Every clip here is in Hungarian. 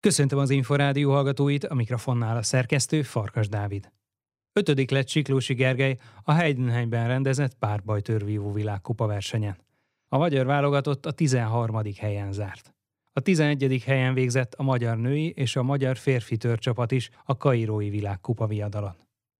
Köszöntöm az Inforádió hallgatóit, a mikrofonnál a szerkesztő Farkas Dávid. Ötödik lett Siklósi Gergely a Heidenheimben rendezett párbajtörvívó világkupa versenyen. A magyar válogatott a 13. helyen zárt. A 11. helyen végzett a magyar női és a magyar férfi törcsapat is a Kairói világkupa viadalon.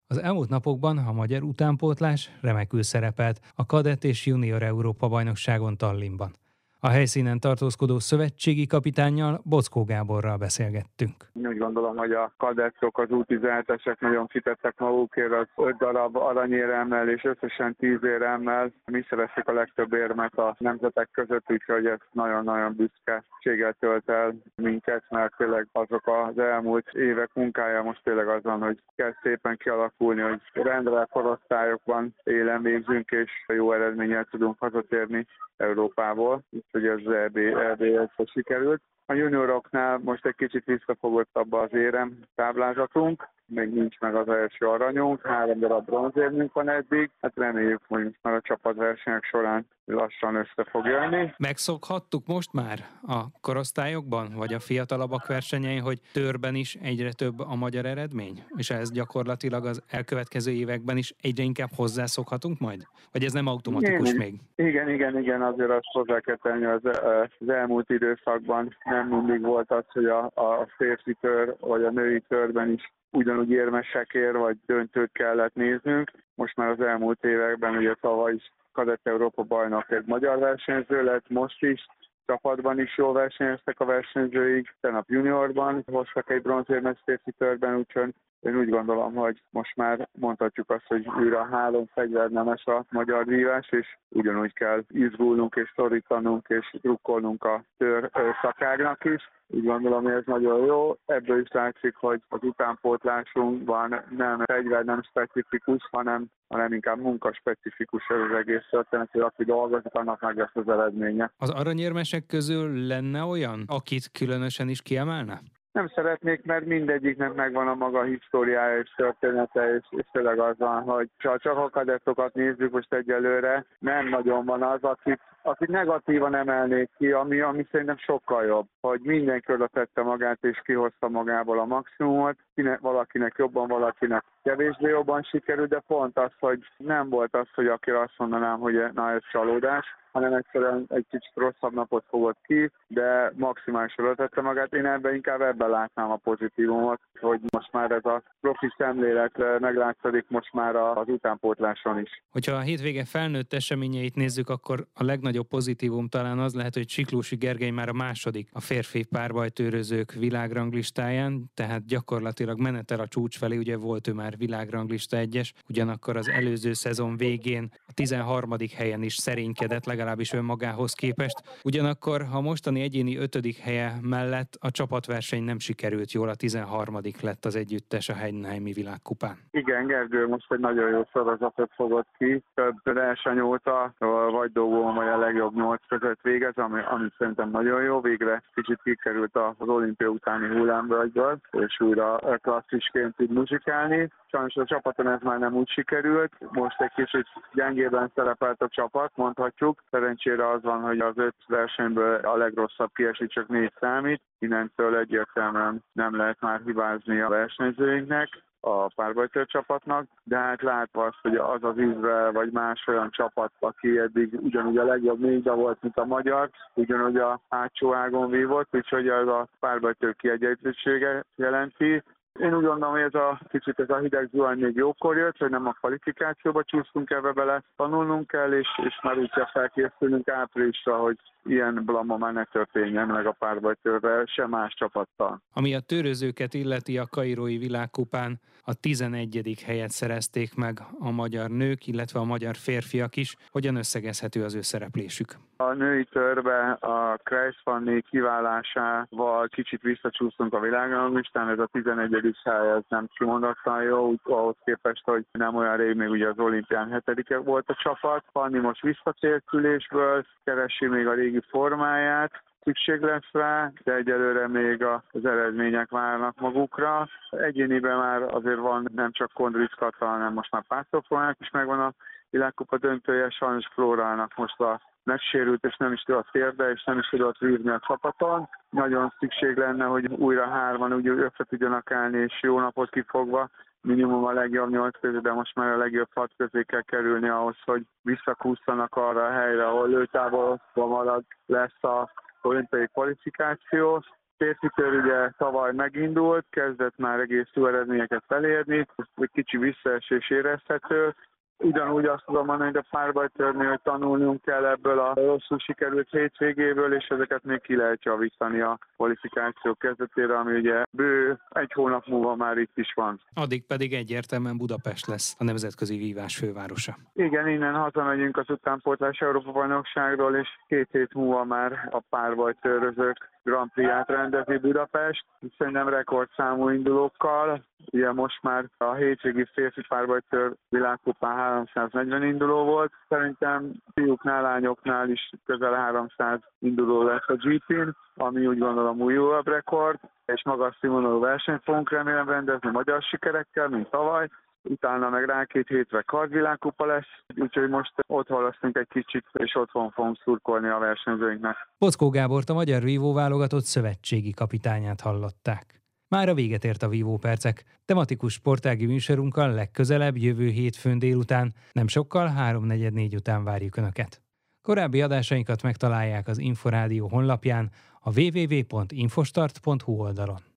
Az elmúlt napokban a magyar utánpótlás remekül szerepelt a kadett és junior Európa bajnokságon Tallinnban – a helyszínen tartózkodó szövetségi kapitánnyal Bockó Gáborral beszélgettünk. Úgy gondolom, hogy a kadettok, az U17-esek nagyon kitettek magukért az 5 darab aranyéremmel és összesen 10 éremmel. Mi szereztük a legtöbb érmet a nemzetek között, úgyhogy ez nagyon-nagyon büszkeséggel tölt el minket, mert tényleg azok az elmúlt évek munkája most tényleg az van, hogy kell szépen kialakulni, hogy rendre korosztályokban élen végzünk, és jó eredménnyel tudunk hazatérni Európából hogy az EB, EB sikerült. A junioroknál most egy kicsit visszafogottabb az érem táblázatunk, még nincs meg az első aranyunk, három darab bronzérmünk van eddig, hát reméljük, hogy már a csapatversenyek során lassan össze fog jönni. Megszokhattuk most már a korosztályokban, vagy a fiatalabbak versenyein, hogy törben is egyre több a magyar eredmény? És ez gyakorlatilag az elkövetkező években is egyre inkább hozzászokhatunk majd? Vagy ez nem automatikus igen, még? Igen, igen, igen, azért azt hozzá kell tenni, az, az elmúlt időszakban nem mindig volt az, hogy a, a férfi tör vagy a női törben is ugyanúgy érmesekért vagy döntőt kellett néznünk. Most már az elmúlt években, ugye tavaly is Kadett Európa bajnok egy magyar versenyző lett, most is csapatban is jól versenyeztek a versenyzőik, tenap juniorban hoztak egy bronzérmes férfi törben, úgyhogy én úgy gondolom, hogy most már mondhatjuk azt, hogy újra három fegyvernemes a magyar vívás, és ugyanúgy kell izgulnunk és szorítanunk és drukkolnunk a tör szakágnak is. Úgy gondolom, hogy ez nagyon jó. Ebből is látszik, hogy az utánpótlásunkban nem fegyver nem specifikus, hanem, hanem inkább munkaspecifikus ez az egész történet, hogy aki dolgozik, annak meg lesz az eredménye. Az aranyérmesek közül lenne olyan, akit különösen is kiemelne? Nem szeretnék, mert mindegyiknek megvan a maga históriája és története, és, és tényleg az van, hogy ha csak a kadettokat nézzük most egyelőre, nem nagyon van az, akit, akit negatívan emelnék ki, ami, ami szerintem sokkal jobb, hogy mindenki oda tette magát és kihozta magából a maximumot, Kine, valakinek jobban, valakinek kevésbé jobban sikerült, de pont az, hogy nem volt az, hogy akire azt mondanám, hogy na ez csalódás, hanem egyszerűen egy kicsit rosszabb napot fogott ki, de maximálisan tette magát. Én ebben inkább ebben látnám a pozitívumot, hogy most már ez a profi szemlélet meglátszik most már az utánpótláson is. Hogyha a hétvége felnőtt eseményeit nézzük, akkor a legnagyobb pozitívum talán az lehet, hogy Siklósi Gergely már a második a férfi párbajtőrözők világranglistáján, tehát gyakorlatilag menetel a csúcs felé, ugye volt ő már világranglista egyes, ugyanakkor az előző szezon végén a 13. helyen is szerénykedett, legalábbis önmagához képest. Ugyanakkor a mostani egyéni ötödik helye mellett a csapatverseny nem sikerült jól, a 13 lett az együttes a Heidenheimi világkupán. Igen, Gergő most egy nagyon jó sorozatot fogott ki. Több verseny óta, vagy dolgom, vagy a legjobb nyolc között végez, ami, ami szerintem nagyon jó. Végre kicsit kikerült az olimpia utáni hullámvölgyből, és újra klasszisként tud muzsikálni. Sajnos a csapaton ez már nem úgy sikerült. Most egy kicsit gyengében szerepelt a csapat, mondhatjuk. Szerencsére az van, hogy az öt versenyből a legrosszabb kiesik, csak négy számít. Innentől egyértelműen nem lehet már hibázni a versenyzőinknek a párbajtőr csapatnak, de hát látva azt, hogy az az Izrael vagy más olyan csapat, aki eddig ugyanúgy a legjobb négy volt, mint a magyar, ugyanúgy a hátsó ágon vívott, úgyhogy az a párbajtőr kiegyenlítősége jelenti, én úgy gondolom, hogy ez a kicsit ez a hideg zuhany még jókor jött, hogy nem a kvalifikációba csúsztunk ebbe bele, tanulnunk kell, és, és már úgy kell felkészülnünk áprilisra, hogy ilyen blama már ne történjen meg a párbajtőrrel, se más csapattal. Ami a törözőket illeti a Kairói világkupán, a 11. helyet szerezték meg a magyar nők, illetve a magyar férfiak is. Hogyan összegezhető az ő szereplésük? A női törbe a Kreisfanni kiválásával kicsit visszacsúsztunk a világranglistán, ez a 11. hely, ez nem kimondottan jó, úgy, ahhoz képest, hogy nem olyan rég még ugye az olimpián hetedike volt a csapat. Fanni most visszatért külésből, keresi még a régi formáját, szükség lesz rá, de egyelőre még az eredmények várnak magukra. Egyéniben már azért van nem csak Kondric Kata, hanem most már Pásztorformák is megvan a világkupa döntője, sajnos Flórának most a megsérült, és nem is tudott térde, és nem is tudott vívni a csapaton. Nagyon szükség lenne, hogy újra hárman úgy össze tudjanak állni, és jó napot kifogva, minimum a legjobb nyolc közé, de most már a legjobb hat közé kell kerülni ahhoz, hogy visszakúszanak arra a helyre, ahol lőtávolodva marad lesz a olimpiai kvalifikáció. Férfitől ugye tavaly megindult, kezdett már egész jó eredményeket elérni, egy kicsi visszaesés érezhető, Ugyanúgy azt tudom mondani, hogy a párbajtörni, hogy tanulnunk kell ebből a rosszul sikerült hétvégéből, és ezeket még ki lehet javítani a kvalifikáció kezdetére, ami ugye bő egy hónap múlva már itt is van. Addig pedig egyértelműen Budapest lesz a nemzetközi vívás fővárosa. Igen, innen hazamegyünk az utánpótlás Európa bajnokságról, és két hét múlva már a párbajtőrözők Grand Prix-át rendezi Budapest, szerintem rekordszámú indulókkal. Ugye most már a hétvégi férfi párbajtőr világkupán 340 induló volt. Szerintem fiúknál, lányoknál is közel 300 induló lesz a GP-n, ami úgy gondolom újabb rekord, és magas színvonalú versenyt fogunk remélem rendezni magyar sikerekkel, mint tavaly utána meg rá két hétre kardvilágkupa lesz, úgyhogy most ott halasztunk egy kicsit, és otthon fogunk szurkolni a versenyzőinknek. Pockó Gábort a magyar vívó válogatott szövetségi kapitányát hallották. Már a véget ért a Vívó Percek. Tematikus sportági műsorunkkal legközelebb jövő hétfőn délután, nem sokkal 3.44 után várjuk Önöket. Korábbi adásainkat megtalálják az Inforádió honlapján, a www.infostart.hu oldalon.